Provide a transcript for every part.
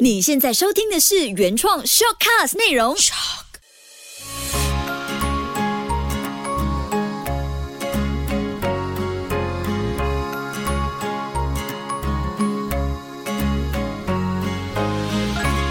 你现在收听的是原创 shortcast 内容。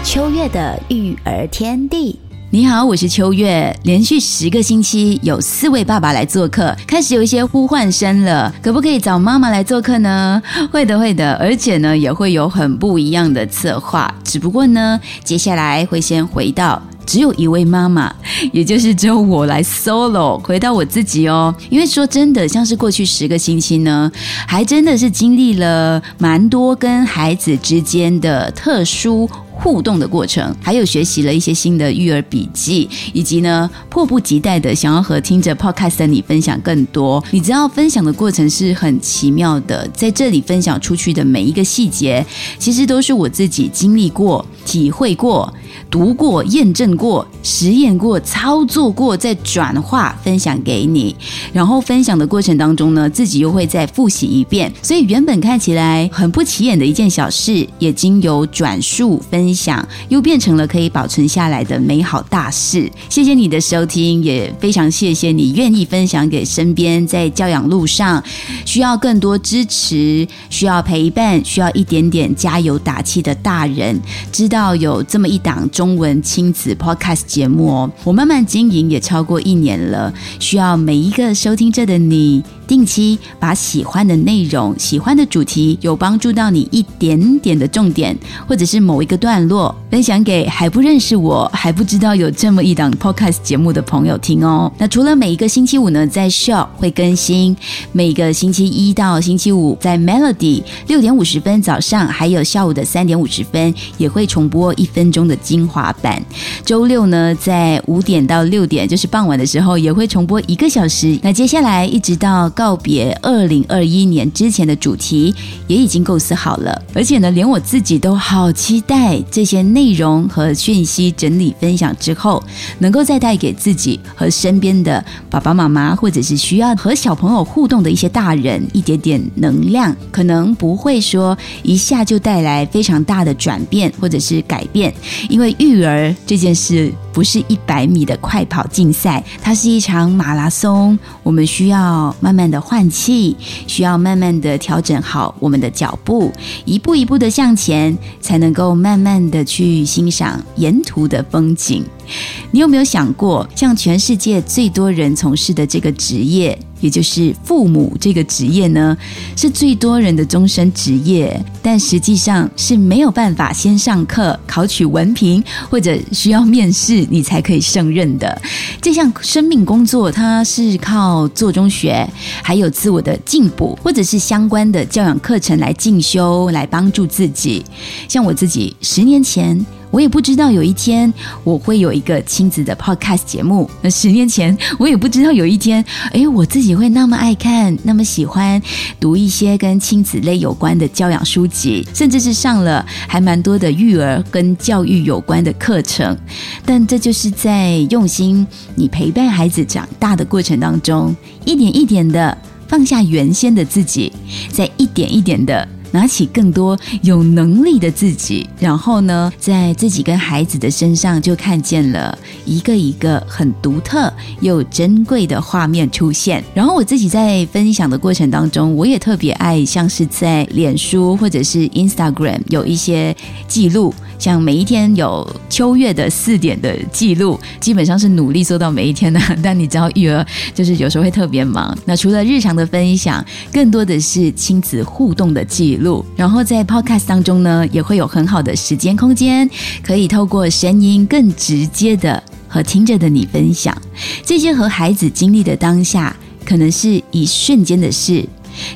秋月的育儿天地。你好，我是秋月。连续十个星期有四位爸爸来做客，开始有一些呼唤声了。可不可以找妈妈来做客呢？会的，会的。而且呢，也会有很不一样的策划。只不过呢，接下来会先回到只有一位妈妈，也就是只有我来 solo，回到我自己哦。因为说真的，像是过去十个星期呢，还真的是经历了蛮多跟孩子之间的特殊。互动的过程，还有学习了一些新的育儿笔记，以及呢，迫不及待的想要和听着 podcast 的你分享更多。你知道，分享的过程是很奇妙的，在这里分享出去的每一个细节，其实都是我自己经历过、体会过。读过、验证过、实验过、操作过，再转化分享给你。然后分享的过程当中呢，自己又会再复习一遍。所以原本看起来很不起眼的一件小事，也经由转述分分享，又变成了可以保存下来的美好大事。谢谢你的收听，也非常谢谢你愿意分享给身边在教养路上需要更多支持、需要陪伴、需要一点点加油打气的大人，知道有这么一档中。文亲子 Podcast 节目哦，我慢慢经营也超过一年了，需要每一个收听着的你。定期把喜欢的内容、喜欢的主题，有帮助到你一点点的重点，或者是某一个段落，分享给还不认识我、还不知道有这么一档 podcast 节目的朋友听哦。那除了每一个星期五呢，在 Show 会更新，每个星期一到星期五在 Melody 六点五十分早上，还有下午的三点五十分也会重播一分钟的精华版。周六呢，在五点到六点，就是傍晚的时候，也会重播一个小时。那接下来一直到。告别二零二一年之前的主题也已经构思好了，而且呢，连我自己都好期待这些内容和讯息整理分享之后，能够再带给自己和身边的爸爸妈妈，或者是需要和小朋友互动的一些大人一点点能量。可能不会说一下就带来非常大的转变或者是改变，因为育儿这件事不是一百米的快跑竞赛，它是一场马拉松，我们需要慢慢。的换气，需要慢慢的调整好我们的脚步，一步一步的向前，才能够慢慢的去欣赏沿途的风景。你有没有想过，像全世界最多人从事的这个职业？也就是父母这个职业呢，是最多人的终身职业，但实际上是没有办法先上课考取文凭，或者需要面试你才可以胜任的这项生命工作。它是靠做中学，还有自我的进步，或者是相关的教养课程来进修，来帮助自己。像我自己十年前。我也不知道有一天我会有一个亲子的 podcast 节目。那十年前，我也不知道有一天，哎，我自己会那么爱看、那么喜欢读一些跟亲子类有关的教养书籍，甚至是上了还蛮多的育儿跟教育有关的课程。但这就是在用心你陪伴孩子长大的过程当中，一点一点的放下原先的自己，在一点一点的。拿起更多有能力的自己，然后呢，在自己跟孩子的身上就看见了一个一个很独特又珍贵的画面出现。然后我自己在分享的过程当中，我也特别爱，像是在脸书或者是 Instagram 有一些记录。像每一天有秋月的四点的记录，基本上是努力做到每一天的。但你知道育儿就是有时候会特别忙。那除了日常的分享，更多的是亲子互动的记录。然后在 Podcast 当中呢，也会有很好的时间空间，可以透过声音更直接的和听着的你分享这些和孩子经历的当下，可能是一瞬间的事。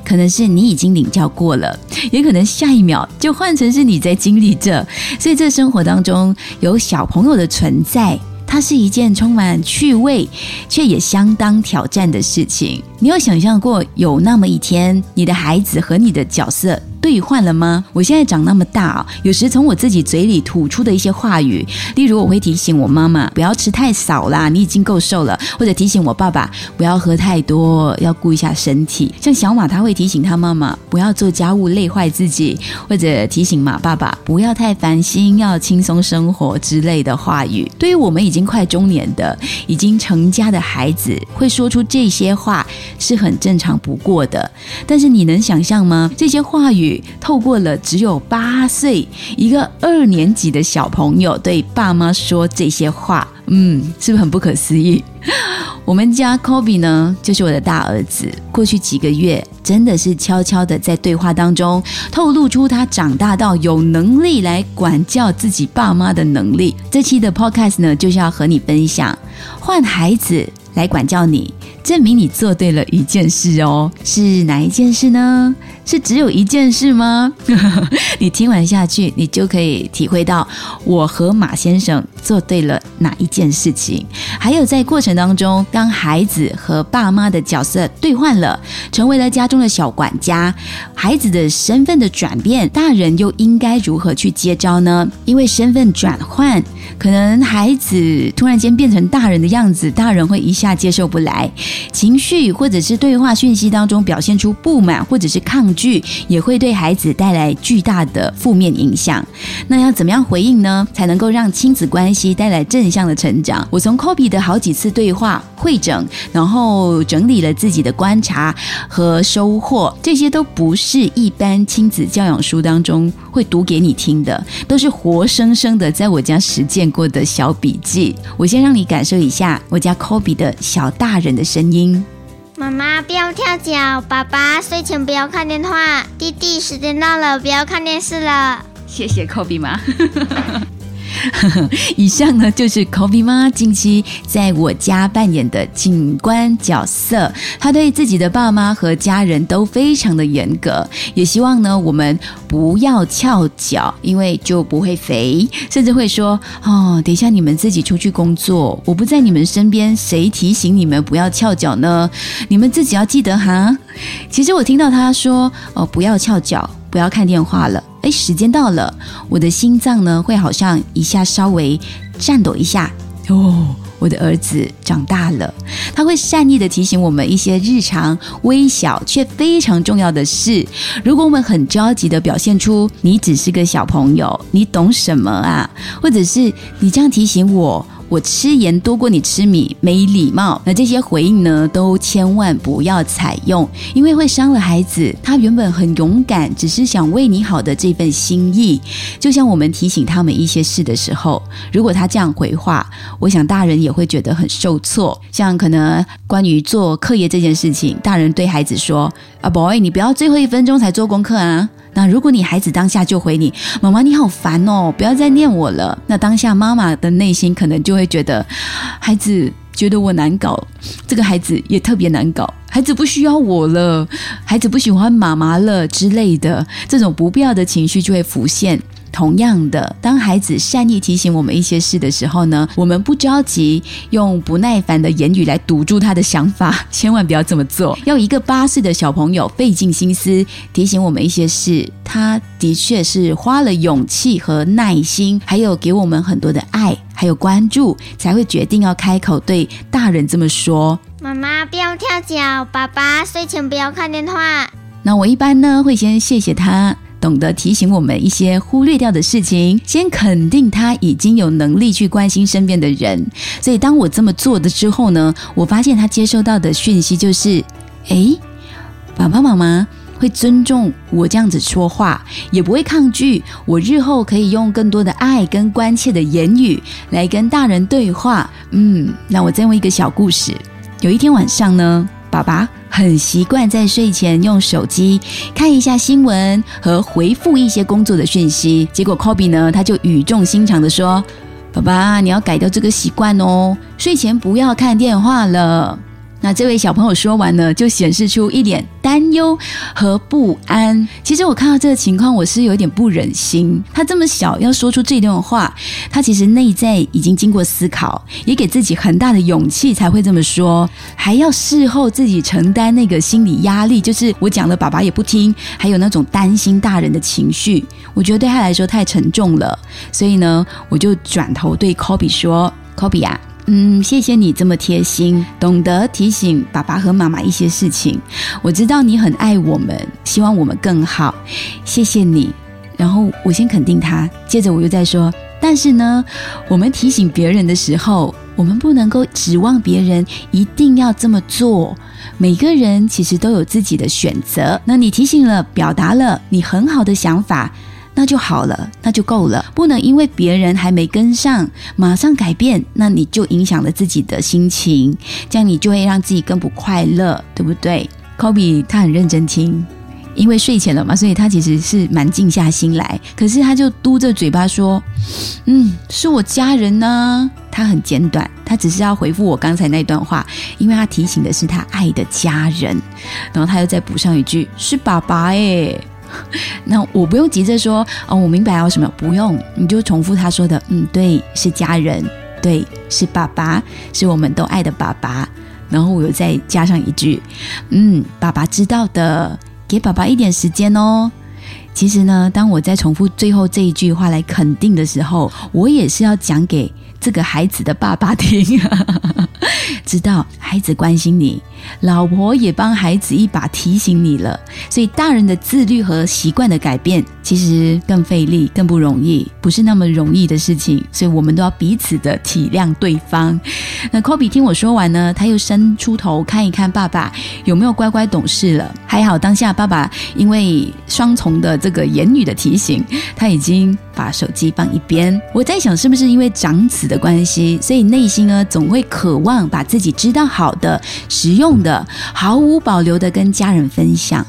可能是你已经领教过了，也可能下一秒就换成是你在经历着。所以，这生活当中有小朋友的存在，它是一件充满趣味却也相当挑战的事情。你有想象过有那么一天，你的孩子和你的角色兑换了吗？我现在长那么大，有时从我自己嘴里吐出的一些话语，例如我会提醒我妈妈不要吃太少啦，你已经够瘦了，或者提醒我爸爸不要喝太多，要顾一下身体。像小马他会提醒他妈妈不要做家务累坏自己，或者提醒马爸爸不要太烦心，要轻松生活之类的话语。对于我们已经快中年的、已经成家的孩子，会说出这些话是很正常不过的。但是你能想象吗？这些话语透过了只有八岁一个二年级的小朋友对爸妈说这些话，嗯，是不是很不可思议？我们家 Kobe 呢，就是我的大儿子。过去几个月，真的是悄悄的在对话当中透露出他长大到有能力来管教自己爸妈的能力。这期的 Podcast 呢，就是要和你分享，换孩子来管教你。证明你做对了一件事哦，是哪一件事呢？是只有一件事吗？你听完下去，你就可以体会到我和马先生做对了哪一件事情。还有在过程当中，当孩子和爸妈的角色兑换了，成为了家中的小管家，孩子的身份的转变，大人又应该如何去接招呢？因为身份转换，可能孩子突然间变成大人的样子，大人会一下接受不来。情绪或者是对话讯息当中表现出不满或者是抗拒，也会对孩子带来巨大的负面影响。那要怎么样回应呢？才能够让亲子关系带来正向的成长？我从 Kobe 的好几次对话会诊，然后整理了自己的观察和收获，这些都不是一般亲子教养书当中会读给你听的，都是活生生的在我家实践过的小笔记。我先让你感受一下我家 Kobe 的小大人的声。声音，妈妈不要跳脚，爸爸睡前不要看电话，弟弟时间到了不要看电视了。谢谢 Kobe 妈。以上呢就是 Kobe 妈近期在我家扮演的警官角色，他对自己的爸妈和家人都非常的严格，也希望呢我们不要翘脚，因为就不会肥，甚至会说哦，等一下你们自己出去工作，我不在你们身边，谁提醒你们不要翘脚呢？你们自己要记得哈。其实我听到他说哦，不要翘脚。不要看电话了，哎，时间到了，我的心脏呢会好像一下稍微颤抖一下。哦，我的儿子长大了，他会善意的提醒我们一些日常微小却非常重要的事。如果我们很着急的表现出你只是个小朋友，你懂什么啊？或者是你这样提醒我。我吃盐多过你吃米，没礼貌。那这些回应呢，都千万不要采用，因为会伤了孩子。他原本很勇敢，只是想为你好的这份心意。就像我们提醒他们一些事的时候，如果他这样回话，我想大人也会觉得很受挫。像可能关于做课业这件事情，大人对孩子说：“啊，boy，你不要最后一分钟才做功课啊。”那如果你孩子当下就回你：“妈妈，你好烦哦，不要再念我了。”那当下妈妈的内心可能就会觉得，孩子觉得我难搞，这个孩子也特别难搞，孩子不需要我了，孩子不喜欢妈妈了之类的，这种不必要的情绪就会浮现。同样的，当孩子善意提醒我们一些事的时候呢，我们不着急用不耐烦的言语来堵住他的想法，千万不要这么做。要一个八岁的小朋友费尽心思提醒我们一些事，他的确是花了勇气和耐心，还有给我们很多的爱，还有关注，才会决定要开口对大人这么说：“妈妈不要跳脚，爸爸睡前不要看电话。”那我一般呢会先谢谢他。懂得提醒我们一些忽略掉的事情，先肯定他已经有能力去关心身边的人。所以当我这么做的之后呢，我发现他接收到的讯息就是：哎，爸爸妈妈会尊重我这样子说话，也不会抗拒我日后可以用更多的爱跟关切的言语来跟大人对话。嗯，那我再问一个小故事。有一天晚上呢，爸爸。很习惯在睡前用手机看一下新闻和回复一些工作的讯息。结果 Kobe 呢，他就语重心长的说：“爸爸，你要改掉这个习惯哦，睡前不要看电话了。”那这位小朋友说完呢，就显示出一脸担忧和不安。其实我看到这个情况，我是有点不忍心。他这么小要说出这段话，他其实内在已经经过思考，也给自己很大的勇气才会这么说，还要事后自己承担那个心理压力，就是我讲了，爸爸也不听，还有那种担心大人的情绪，我觉得对他来说太沉重了。所以呢，我就转头对 Kobe 说：“Kobe 啊。”嗯，谢谢你这么贴心，懂得提醒爸爸和妈妈一些事情。我知道你很爱我们，希望我们更好。谢谢你。然后我先肯定他，接着我又在说，但是呢，我们提醒别人的时候，我们不能够指望别人一定要这么做。每个人其实都有自己的选择。那你提醒了，表达了你很好的想法。那就好了，那就够了。不能因为别人还没跟上，马上改变，那你就影响了自己的心情，这样你就会让自己更不快乐，对不对？Kobe 他很认真听，因为睡前了嘛，所以他其实是蛮静下心来。可是他就嘟着嘴巴说：“嗯，是我家人呢。”他很简短，他只是要回复我刚才那段话，因为他提醒的是他爱的家人。然后他又再补上一句：“是爸爸。”哎。那我不用急着说哦，我明白要什么，不用，你就重复他说的，嗯，对，是家人，对，是爸爸，是我们都爱的爸爸。然后我又再加上一句，嗯，爸爸知道的，给爸爸一点时间哦。其实呢，当我在重复最后这一句话来肯定的时候，我也是要讲给这个孩子的爸爸听。知道孩子关心你，老婆也帮孩子一把提醒你了，所以大人的自律和习惯的改变，其实更费力、更不容易，不是那么容易的事情，所以我们都要彼此的体谅对方。那 Kobe 听我说完呢，他又伸出头看一看爸爸有没有乖乖懂事了。还好当下爸爸因为双重的这个言语的提醒，他已经把手机放一边。我在想，是不是因为长子的关系，所以内心呢总会渴望把自己知道好的、实用的，毫无保留的跟家人分享。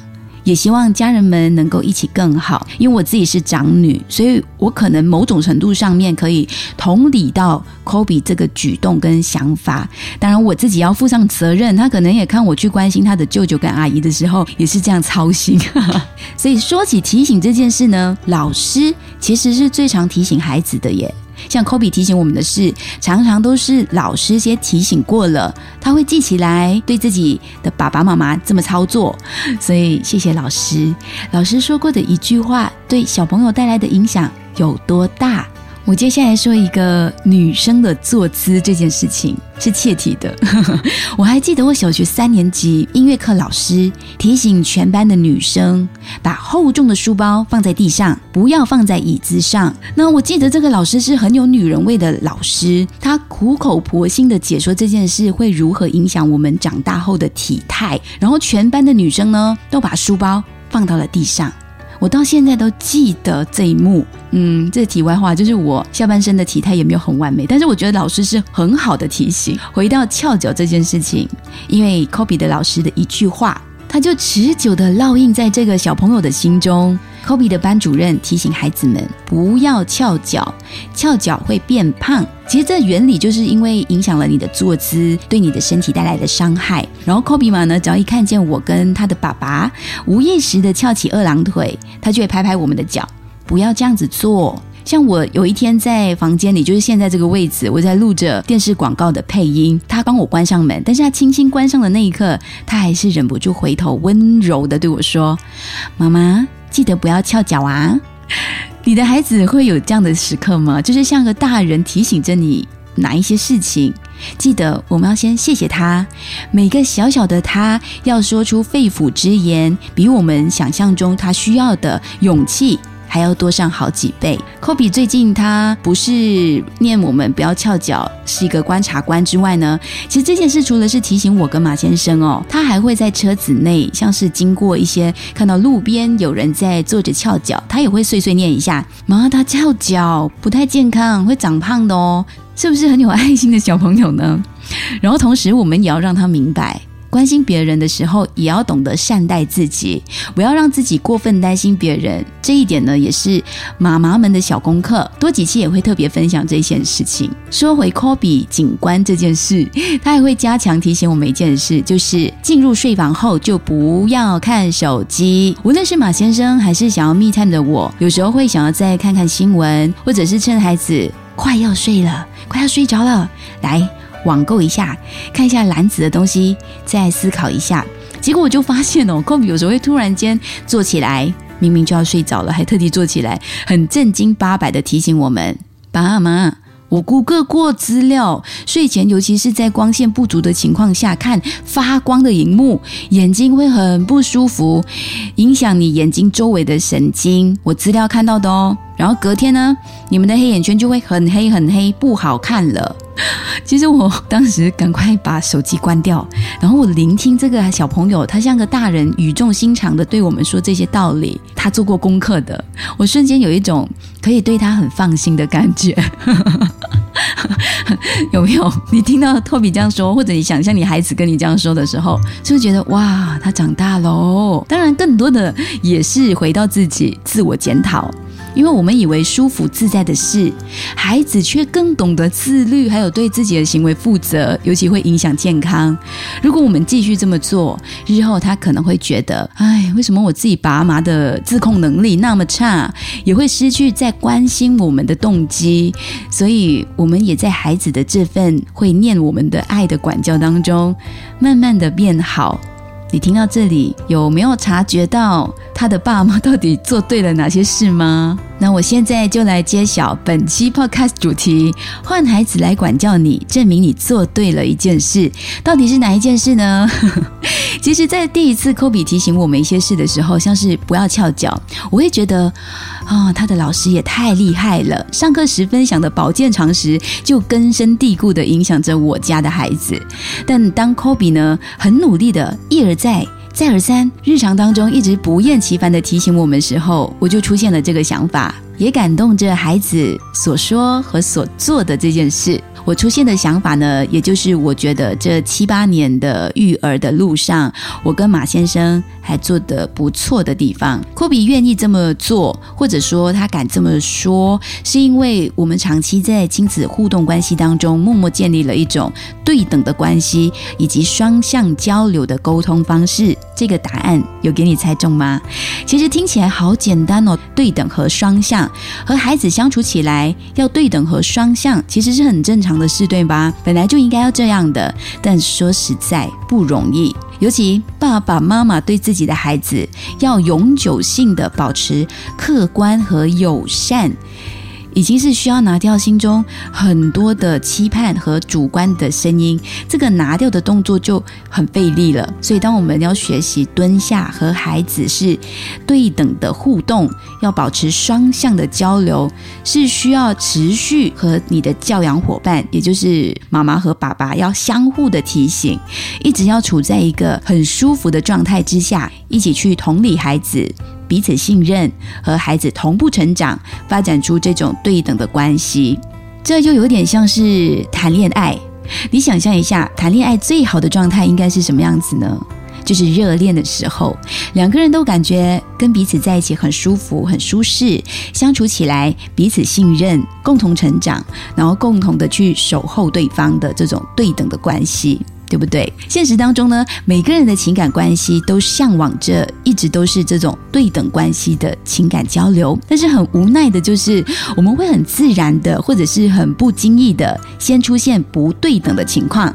也希望家人们能够一起更好，因为我自己是长女，所以我可能某种程度上面可以同理到 Kobe 这个举动跟想法。当然，我自己要负上责任。他可能也看我去关心他的舅舅跟阿姨的时候，也是这样操心。所以说起提醒这件事呢，老师其实是最常提醒孩子的耶。像 Kobe 提醒我们的事，常常都是老师先提醒过了，他会记起来，对自己的爸爸妈妈这么操作。所以谢谢老师，老师说过的一句话，对小朋友带来的影响有多大？我接下来说一个女生的坐姿这件事情是切题的。我还记得我小学三年级音乐课老师提醒全班的女生，把厚重的书包放在地上，不要放在椅子上。那我记得这个老师是很有女人味的老师，他苦口婆心的解说这件事会如何影响我们长大后的体态。然后全班的女生呢，都把书包放到了地上。我到现在都记得这一幕。嗯，这题外话就是我下半身的体态也没有很完美，但是我觉得老师是很好的提醒。回到翘脚这件事情，因为 Kobe 的老师的一句话，他就持久的烙印在这个小朋友的心中。Kobe 的班主任提醒孩子们不要翘脚，翘脚会变胖。其实这原理就是因为影响了你的坐姿，对你的身体带来的伤害。然后 Kobe 嘛呢，只要一看见我跟他的爸爸无意识的翘起二郎腿，他就会拍拍我们的脚，不要这样子做。像我有一天在房间里，就是现在这个位置，我在录着电视广告的配音，他帮我关上门，但是他轻轻关上的那一刻，他还是忍不住回头温柔的对我说：“妈妈。”记得不要翘脚啊！你的孩子会有这样的时刻吗？就是像个大人提醒着你哪一些事情。记得我们要先谢谢他，每个小小的他要说出肺腑之言，比我们想象中他需要的勇气。还要多上好几倍。科比最近他不是念我们不要翘脚，是一个观察官之外呢，其实这件事除了是提醒我跟马先生哦，他还会在车子内，像是经过一些看到路边有人在坐着翘脚，他也会碎碎念一下：妈，他翘脚不太健康，会长胖的哦，是不是很有爱心的小朋友呢？然后同时我们也要让他明白。关心别人的时候，也要懂得善待自己，不要让自己过分担心别人。这一点呢，也是妈妈们的小功课。多几期也会特别分享这件事情。说回科比警官这件事，他还会加强提醒我们一件事，就是进入睡房后就不要看手机。无论是马先生还是想要密探的我，有时候会想要再看看新闻，或者是趁孩子快要睡了、快要睡着了，来。网购一下，看一下篮子的东西，再思考一下。结果我就发现哦，科比有时候会突然间坐起来，明明就要睡着了，还特地坐起来，很正经八百的提醒我们：爸妈，我谷歌过资料，睡前尤其是在光线不足的情况下看发光的荧幕，眼睛会很不舒服，影响你眼睛周围的神经。我资料看到的哦。然后隔天呢，你们的黑眼圈就会很黑很黑，不好看了。其实我当时赶快把手机关掉，然后我聆听这个小朋友，他像个大人，语重心长的对我们说这些道理。他做过功课的，我瞬间有一种可以对他很放心的感觉。有没有？你听到托比这样说，或者你想象你孩子跟你这样说的时候，是不是觉得哇，他长大喽？当然，更多的也是回到自己，自我检讨。因为我们以为舒服自在的事，孩子却更懂得自律，还有对自己的行为负责，尤其会影响健康。如果我们继续这么做，日后他可能会觉得，哎，为什么我自己爸妈的自控能力那么差，也会失去在关心我们的动机。所以，我们也在孩子的这份会念我们的爱的管教当中，慢慢的变好。你听到这里，有没有察觉到他的爸妈到底做对了哪些事吗？那我现在就来揭晓本期 podcast 主题：换孩子来管教你，证明你做对了一件事。到底是哪一件事呢？其实，在第一次科比提醒我们一些事的时候，像是不要翘脚，我会觉得啊，他的老师也太厉害了。上课时分享的保健常识，就根深蒂固的影响着我家的孩子。但当科比呢，很努力的一而再。再而三，日常当中一直不厌其烦的提醒我们时候，我就出现了这个想法，也感动着孩子所说和所做的这件事。我出现的想法呢，也就是我觉得这七八年的育儿的路上，我跟马先生还做得不错的地方。科比愿意这么做，或者说他敢这么说，是因为我们长期在亲子互动关系当中，默默建立了一种对等的关系，以及双向交流的沟通方式。这个答案有给你猜中吗？其实听起来好简单哦，对等和双向，和孩子相处起来要对等和双向，其实是很正常。的事对吧？本来就应该要这样的，但说实在不容易。尤其爸爸妈妈对自己的孩子要永久性的保持客观和友善。已经是需要拿掉心中很多的期盼和主观的声音，这个拿掉的动作就很费力了。所以，当我们要学习蹲下和孩子是对等的互动，要保持双向的交流，是需要持续和你的教养伙伴，也就是妈妈和爸爸，要相互的提醒，一直要处在一个很舒服的状态之下，一起去同理孩子。彼此信任，和孩子同步成长，发展出这种对等的关系，这就有点像是谈恋爱。你想象一下，谈恋爱最好的状态应该是什么样子呢？就是热恋的时候，两个人都感觉跟彼此在一起很舒服、很舒适，相处起来彼此信任，共同成长，然后共同的去守候对方的这种对等的关系。对不对？现实当中呢，每个人的情感关系都向往着一直都是这种对等关系的情感交流，但是很无奈的就是，我们会很自然的，或者是很不经意的，先出现不对等的情况。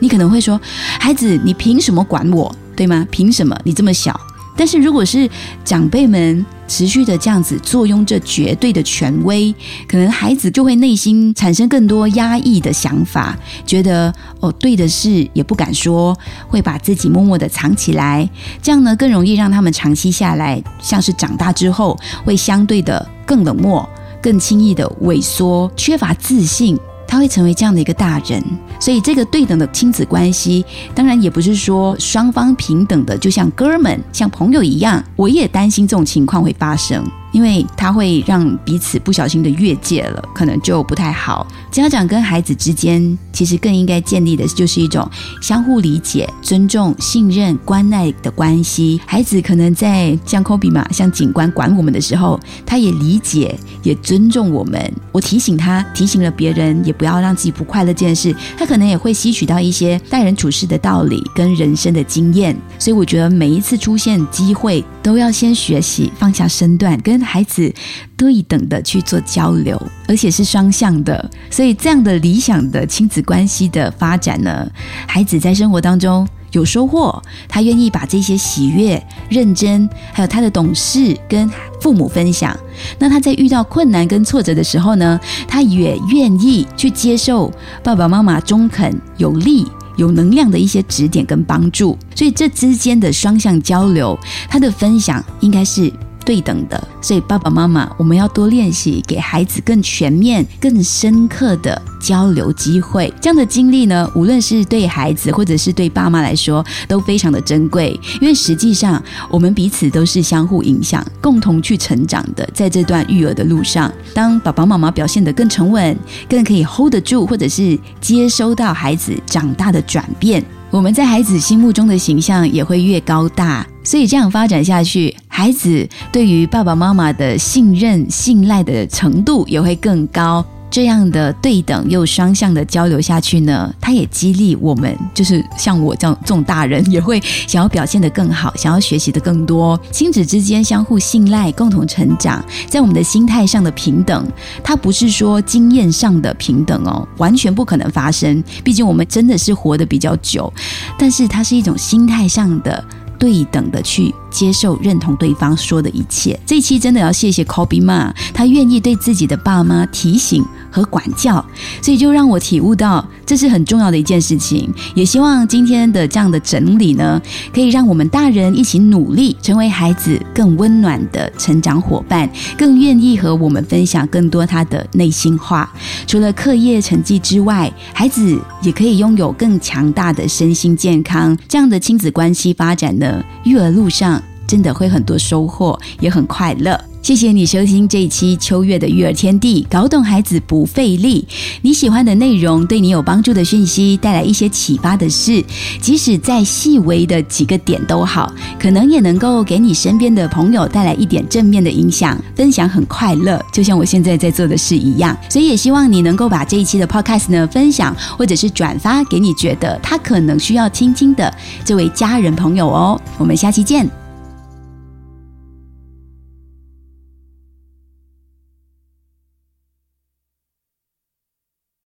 你可能会说：“孩子，你凭什么管我？对吗？凭什么？你这么小？”但是如果是长辈们持续的这样子坐拥着绝对的权威，可能孩子就会内心产生更多压抑的想法，觉得哦对的事也不敢说，会把自己默默的藏起来，这样呢更容易让他们长期下来，像是长大之后会相对的更冷漠，更轻易的萎缩，缺乏自信。他会成为这样的一个大人，所以这个对等的亲子关系，当然也不是说双方平等的，就像哥们、像朋友一样。我也担心这种情况会发生。因为它会让彼此不小心的越界了，可能就不太好。家长跟孩子之间，其实更应该建立的就是一种相互理解、尊重、信任、关爱的关系。孩子可能在像科比嘛，像警官管我们的时候，他也理解、也尊重我们。我提醒他，提醒了别人，也不要让自己不快乐这件事，他可能也会吸取到一些待人处事的道理跟人生的经验。所以我觉得每一次出现机会，都要先学习放下身段，跟孩子对等的去做交流，而且是双向的。所以这样的理想的亲子关系的发展呢，孩子在生活当中有收获，他愿意把这些喜悦、认真，还有他的懂事跟父母分享。那他在遇到困难跟挫折的时候呢，他也愿意去接受爸爸妈妈中肯、有力。有能量的一些指点跟帮助，所以这之间的双向交流，他的分享应该是对等的。所以爸爸妈妈，我们要多练习，给孩子更全面、更深刻的交流机会。这样的经历呢，无论是对孩子或者是对爸妈来说，都非常的珍贵。因为实际上，我们彼此都是相互影响、共同去成长的。在这段育儿的路上，当爸爸妈妈表现得更沉稳，更可以 hold 得住，或者是接收到孩子长大的转变，我们在孩子心目中的形象也会越高大。所以这样发展下去，孩子对于爸爸妈妈的信任、信赖的程度也会更高。这样的对等又双向的交流下去呢，它也激励我们，就是像我这样这种大人，也会想要表现得更好，想要学习的更多。亲子之间相互信赖，共同成长，在我们的心态上的平等，它不是说经验上的平等哦，完全不可能发生。毕竟我们真的是活得比较久，但是它是一种心态上的。对等的去接受、认同对方说的一切。这一期真的要谢谢 Kobe 妈，他愿意对自己的爸妈提醒和管教，所以就让我体悟到这是很重要的一件事情。也希望今天的这样的整理呢，可以让我们大人一起努力，成为孩子更温暖的成长伙伴，更愿意和我们分享更多他的内心话。除了课业成绩之外，孩子也可以拥有更强大的身心健康。这样的亲子关系发展呢？育儿路上真的会很多收获，也很快乐。谢谢你收听这一期秋月的育儿天地，搞懂孩子不费力。你喜欢的内容，对你有帮助的讯息，带来一些启发的事，即使再细微的几个点都好，可能也能够给你身边的朋友带来一点正面的影响。分享很快乐，就像我现在在做的事一样。所以也希望你能够把这一期的 podcast 呢分享，或者是转发给你觉得他可能需要听听的这位家人朋友哦。我们下期见。